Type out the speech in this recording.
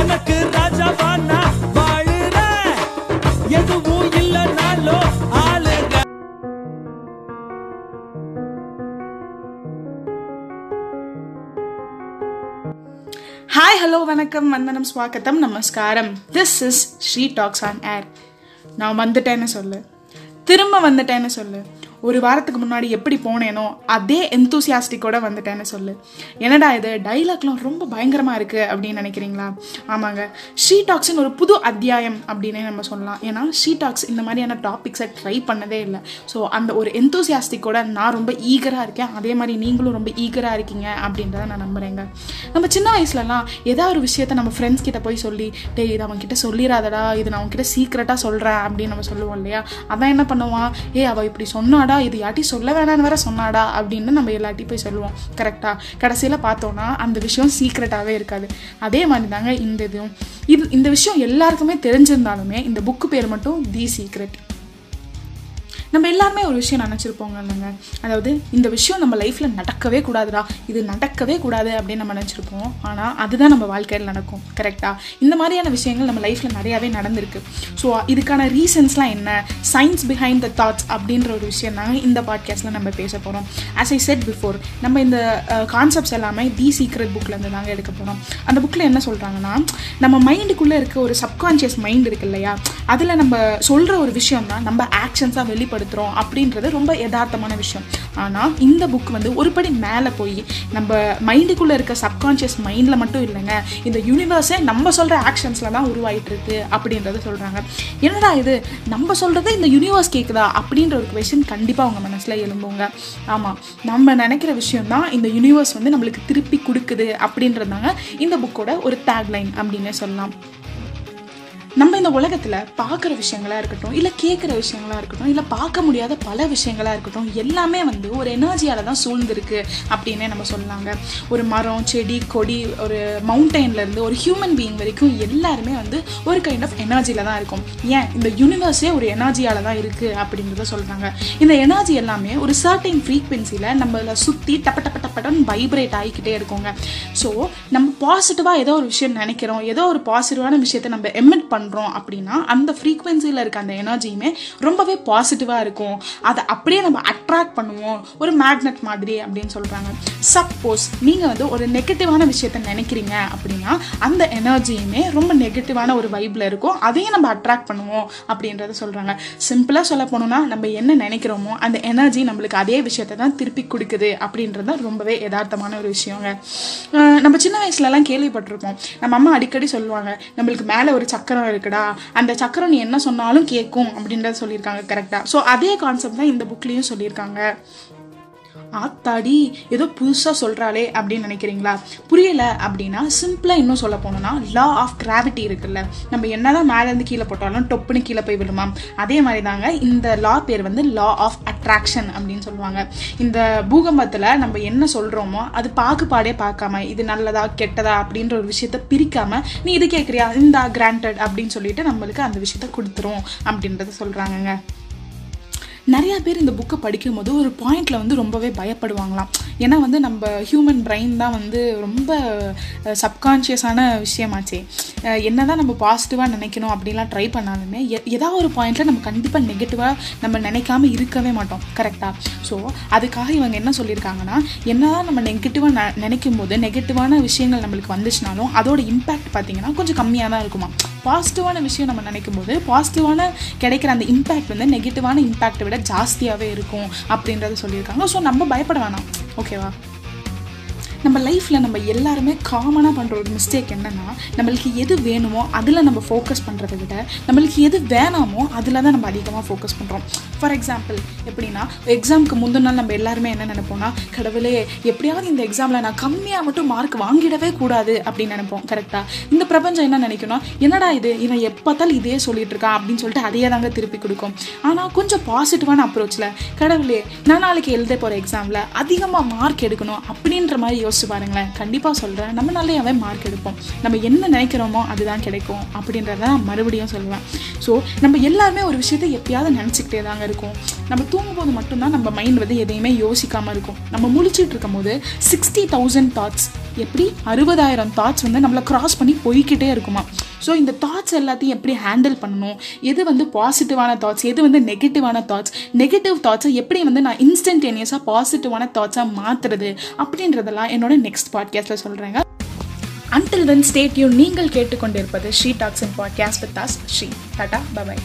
எனக்கு ராஜாவானா நான் எதுவும் இல்லைனாலும் ஆளுங்க. ஹாய் ஹலோ வணக்கம். வந்தனம் ஸ்வாகத்தம் நமஸ்காரம். This is Sri talks on air நான் வந்துட்டேன்னு சொல்லு. திரும்ப வந்துட்டேன்னு சொல்லு. ஒரு வாரத்துக்கு முன்னாடி எப்படி போனேனோ அதே எந்தூசியாஸ்டிக்கோட வந்துட்டேன்னு சொல்லு. என்னடா இது? டைலாக்லாம் ரொம்ப பயங்கரமாக இருக்குது அப்படின்னு நினைக்கிறீங்களா? ஆமாங்க. ஷீ டாக்ஸ்னு ஒரு புது அத்தியாயம் அப்படின்னே நம்ம சொல்லலாம். ஏன்னா ஷீ டாக்ஸ் இந்த மாதிரியான டாபிக்ஸை ட்ரை பண்ணதே இல்லை. ஸோ அந்த ஒரு எந்தூசியாஸ்டிக்கோட நான் ரொம்ப ஈகராக இருக்கேன். அதே மாதிரி நீங்களும் ரொம்ப ஈகராக இருக்கீங்க அப்படின்றத நான் நம்புகிறேங்க நம்ம சின்ன வயசுலலாம் ஏதாவது ஒரு விஷயத்த நம்ம ஃப்ரெண்ட்ஸ் கிட்ட போய் சொல்லி டேய் இது அவன் சொல்லிடாதடா இது நான் அவன்கிட்ட சீக்கிரட்டாக சொல்கிறேன் அப்படின்னு நம்ம சொல்லுவோம் இல்லையா? அதான் என்ன பண்ணுவான்? ஏ அவள் இப்படி சொன்னாடா. இது யாட்டி சொல்ல வேணான்னு வேற சொன்னாடா? அப்படின்னு நம்ம எல்லாட்டி போய் சொல்லுவோம். கரெக்டாக கடைசியில் பார்த்தோன்னா அந்த விஷயம் சீக்ரெட்டாகவே இருக்காது. அதே மாதிரி தாங்க இந்த இதுவும். இது இந்த விஷயம் எல்லாருக்குமே தெரிஞ்சிருந்தாலுமே இந்த புக்கு பேர் மட்டும் தி சீக்ரெட் நம்ம எல்லாருமே ஒரு விஷயம் நினச்சிருப்போங்க இல்லைங்க. அதாவது இந்த விஷயம் நம்ம லைஃப்பில் நடக்கவே கூடாதுடா. இது நடக்கவே கூடாது அப்படின்னு நம்ம நினச்சிருப்போம். ஆனால் அதுதான் நம்ம வாழ்க்கையில் நடக்கும். கரெக்டாக இந்த மாதிரியான விஷயங்கள் நம்ம லைஃப்பில் நிறையாவே நடந்திருக்கு. ஸோ இதுக்கான ரீசன்ஸ்லாம் என்ன? சயின்ஸ் பிஹைண்ட் த தாட்ஸ் அப்படின்ற ஒரு விஷயம் தாங்க இந்த பாட்காஸ்ட்டில் நம்ம பேச போகிறோம் ஆஸ் ஐ செட் பிஃபோர் நம்ம இந்த கான்செப்ட்ஸ் எல்லாமே தி சீக்ரெட் புக்லேருந்து தாங்க எடுக்க போகிறோம் அந்த புக்கில் என்ன சொல்கிறாங்கன்னா நம்ம மைண்டுக்குள்ளே இருக்க ஒரு சப்கான்ஷியஸ் மைண்ட் இருக்கு இல்லையா? அதில் நம்ம சொல்கிற ஒரு விஷயம் தான் நம்ம ஆக்ஷன்ஸாக பயன்படுத்துகிறோம் அப்படின்றது ரொம்ப யதார்த்தமான விஷயம். ஆனால் இந்த புக் வந்து ஒரு படி மேலே போய் நம்ம மைண்டுக்குள்ளே இருக்க சப்கான்ஷியஸ் மைண்டில் மட்டும் இல்லைங்க இந்த யூனிவர்ஸே நம்ம சொல்கிற ஆக்ஷன்ஸில் தான் உருவாயிட்டு இருக்கு அப்படின்றத சொல்கிறாங்க என்னடா இது? நம்ம சொல்கிறத இந்த யூனிவர்ஸ் கேட்குதா அப்படின்ற ஒரு கொஷின் கண்டிப்பாக அவங்க மனசில் எழும்புங்க. ஆமாம் நம்ம நினைக்கிற விஷயம் தான் இந்த யூனிவர்ஸ் வந்து நம்மளுக்கு திருப்பி கொடுக்குது அப்படின்றதாங்க இந்த புக்கோட ஒரு டேக்லைன் அப்படின்னே சொல்லலாம். நம்ம இந்த உலகத்தில் பார்க்குற விஷயங்களாக இருக்கட்டும் இல்லை கேட்குற விஷயங்களாக இருக்கட்டும் இல்லை பார்க்க முடியாத பல விஷயங்களாக இருக்கட்டும் எல்லாமே வந்து ஒரு எனர்ஜியால் தான் சூழ்ந்திருக்கு அப்படின்னே நம்ம சொல்லலாங்க. ஒரு மரம் செடி கொடி ஒரு மவுண்டெயின்லேருந்து ஒரு ஹியூமன் பீயிங் வரைக்கும் எல்லாருமே வந்து ஒரு கைண்ட் ஆஃப் எனர்ஜியில் தான் இருக்கும். ஏன்? இந்த யூனிவர்ஸே ஒரு எனர்ஜியால் தான் இருக்குது அப்படின்றத சொல்கிறாங்க இந்த எனர்ஜி எல்லாமே ஒரு சர்டைன் ஃப்ரீக்வன்சியில் நம்மளை சுற்றி டப்ப டப்ப டப்பன்னு வைப்ரேட் ஆகிக்கிட்டே இருக்கோங்க. ஸோ நம்ம பாசிட்டிவாக ஏதோ ஒரு விஷயம் நினைக்கிறோம் ஏதோ ஒரு பாசிட்டிவான விஷயத்தை நம்ம எமிட் பண்ணுறோம் அப்படின்னா அந்த ஃப்ரீக்வன்சியில் இருக்க அந்த எனர்ஜியுமே ரொம்பவே பாசிட்டிவாக இருக்கும். அதை அப்படியே நம்ம அட்ராக்ட் பண்ணுவோம். ஒரு மேக்னெட் மாதிரி அப்படின்னு சொல்கிறாங்க சப்போஸ் நீங்கள் வந்து ஒரு நெகட்டிவான விஷயத்த நினைக்கிறீங்க அப்படின்னா அந்த எனர்ஜியுமே ரொம்ப நெகட்டிவான ஒரு வைப்பில் இருக்கும். அதையும் நம்ம அட்ராக்ட் பண்ணுவோம் அப்படின்றத சொல்கிறாங்க சிம்பிளாக சொல்ல போனோம்னா நம்ம என்ன நினைக்கிறோமோ அந்த எனர்ஜி நம்மளுக்கு அதே விஷயத்தை தான் திருப்பி கொடுக்குது அப்படின்றது தான் ரொம்பவே யதார்த்தமான ஒரு விஷயங்க. நம்ம சின்ன வயசுலலாம் கேள்விப்பட்டிருப்போம். நம்ம அம்மா அடிக்கடி சொல்லுவாங்க நம்மளுக்கு மேலே ஒரு சக்கரம் இருக்குடா. அந்த சக்கரம் நீ என்ன சொன்னாலும் கேட்கும் அப்படின்றத சொல்லியிருக்காங்க கரெக்டாக ஸோ அதே கான்செப்ட் தான் இந்த புக்லேயும் சொல்லியிருக்காங்க. ஆத்தாடி ஏதோ புதுசாக சொல்கிறாளே அப்படின்னு நினைக்கிறீங்களா? புரியல அப்படின்னா சிம்பிளாக இன்னும் சொல்ல போனோம்னா லா ஆஃப் கிராவிட்டி இருக்குல்ல. நம்ம என்னதான் மேலேருந்து கீழே போட்டாலும் டொப்புன்னு கீழே போய் விழுமா அதே மாதிரி தாங்க இந்த லா பேர் வந்து லா ஆஃப் அட்ராக்ஷன் அப்படின்னு சொல்லுவாங்க. இந்த பூகம்பத்தில் நம்ம என்ன சொல்கிறோமோ அது பாகுபாடே பார்க்காம இது நல்லதா கெட்டதா அப்படின்ற ஒரு விஷயத்த பிரிக்காம நீ இது கேட்குறியா இந்த கிராண்டட் அப்படின்னு சொல்லிட்டு நம்மளுக்கு அந்த விஷயத்த கொடுத்துரும் அப்படின்றத சொல்கிறாங்கங்க நிறையா பேர் இந்த புக்கை படிக்கும் போது ஒரு பாயிண்டில் வந்து ரொம்பவே பயப்படுவாங்களாம். ஏன்னா வந்து நம்ம ஹியூமன் பிரெயின் தான் வந்து ரொம்ப சப்கான்ஷியஸான விஷயமாச்சே. என்ன என்னதான் நம்ம பாசிட்டிவாக நினைக்கணும் அப்படிலாம் ட்ரை பண்ணாலுமே எ ஏதாவது ஒரு பாயிண்டில் நம்ம கண்டிப்பாக நெகட்டிவாக நம்ம நினைக்காம இருக்கவே மாட்டோம். கரெக்டாக ஸோ அதுக்காக இவங்க என்ன சொல்லியிருக்காங்கன்னா என்னதான் நம்ம நெகட்டிவாக ந நினைக்கும் போது நெகட்டிவான விஷயங்கள் நம்மளுக்கு வந்துச்சுனாலும் அதோட இம்பேக்ட் பார்த்தீங்கன்னா கொஞ்சம் கம்மியாக தான் இருக்குமா பாசிட்டிவான விஷயம் நம்ம நினைக்கும் போது பாசிட்டிவான கிடைக்கிற அந்த இம்பேக்ட் வந்து நெகட்டிவான இம்பேக்டை விட ஜாஸ்தியாகவே இருக்கும் அப்படின்றத சொல்லியிருக்காங்க. ஸோ நம்ம பயப்பட வேணாம். ஓகேவா நம்ம லைஃப்பில் நம்ம எல்லாருமே காமனாக பண்ணுற ஒரு மிஸ்டேக் என்னென்னா நம்மளுக்கு எது வேணுமோ அதில் நம்ம ஃபோக்கஸ் பண்ணுறதை விட நம்மளுக்கு எது வேணாமோ அதில் தான் நம்ம அதிகமாக ஃபோக்கஸ் பண்ணுறோம் ஃபார் எக்ஸாம்பிள் எப்படின்னா எக்ஸாமுக்கு முந்தின நாள் நம்ம எல்லாருமே என்ன நினைப்போம்னா கடவுளே எப்படியாவது இந்த எக்ஸாமில் நான் கம்மியாக மட்டும் மார்க் வாங்கிடவே கூடாது அப்படின்னு நினைப்போம் கரெக்டாக இந்த பிரபஞ்சம் என்ன நினைக்கணும் என்னடா இது இவன் எப்போத்தாலும் இதே சொல்லிட்டு இருக்கான் அப்படின்னு சொல்லிட்டு அதையே தாங்க திருப்பி கொடுக்கும். ஆனால் கொஞ்சம் பாசிட்டிவான அப்ரோச்சில் கடவுளே நான் நாளைக்கு எழுத போகிற எக்ஸாமில் அதிகமாக மார்க் எடுக்கணும் அப்படின்ற மாதிரி யோசி யோசிச்சு பாருங்களேன். கண்டிப்பாக சொல்கிறேன் நம்ம நல்லாவே மார்க் எடுப்போம். நம்ம என்ன நினைக்கிறோமோ அதுதான் கிடைக்கும் அப்படின்றத நான் மறுபடியும் சொல்லுவேன். ஸோ நம்ம எல்லாருமே ஒரு விஷயத்தை எப்பயாவது நினச்சிக்கிட்டே தாங்க இருக்கும். நம்ம தூங்கும்போது மட்டும்தான் நம்ம மைண்ட் வந்து எதையுமே யோசிக்காமல் இருக்கும். நம்ம முழிச்சிட்டு இருக்கும்போது சிக்ஸ்டி தௌசண்ட் தாட்ஸ் எப்படி? அறுபதாயிரம் தாட்ஸ் வந்து நம்மளை கிராஸ் பண்ணி போய்கிட்டே இருக்குமா ஸோ இந்த தாட்ஸ் எல்லாத்தையும் எப்படி ஹேண்டில் பண்ணணும்? எது வந்து பாசிட்டிவான தாட்ஸ் எது வந்து நெகட்டிவான தாட்ஸ் நெகட்டிவ் தாட்ஸை எப்படி வந்து நான் இன்ஸ்டன்டேனியஸாக பாசிட்டிவான தாட்ஸாக மாற்றுறது அப்படின்றதெல்லாம் என்னோட நெக்ஸ்ட் பாட்காஸ்ட்டில் சொல்கிறேங்க அன்டில் தென் ஸ்டேட்யூ நீங்கள் கேட்டுக்கொண்டிருப்பது Sri talks in podcast with Das Sri tata bye bye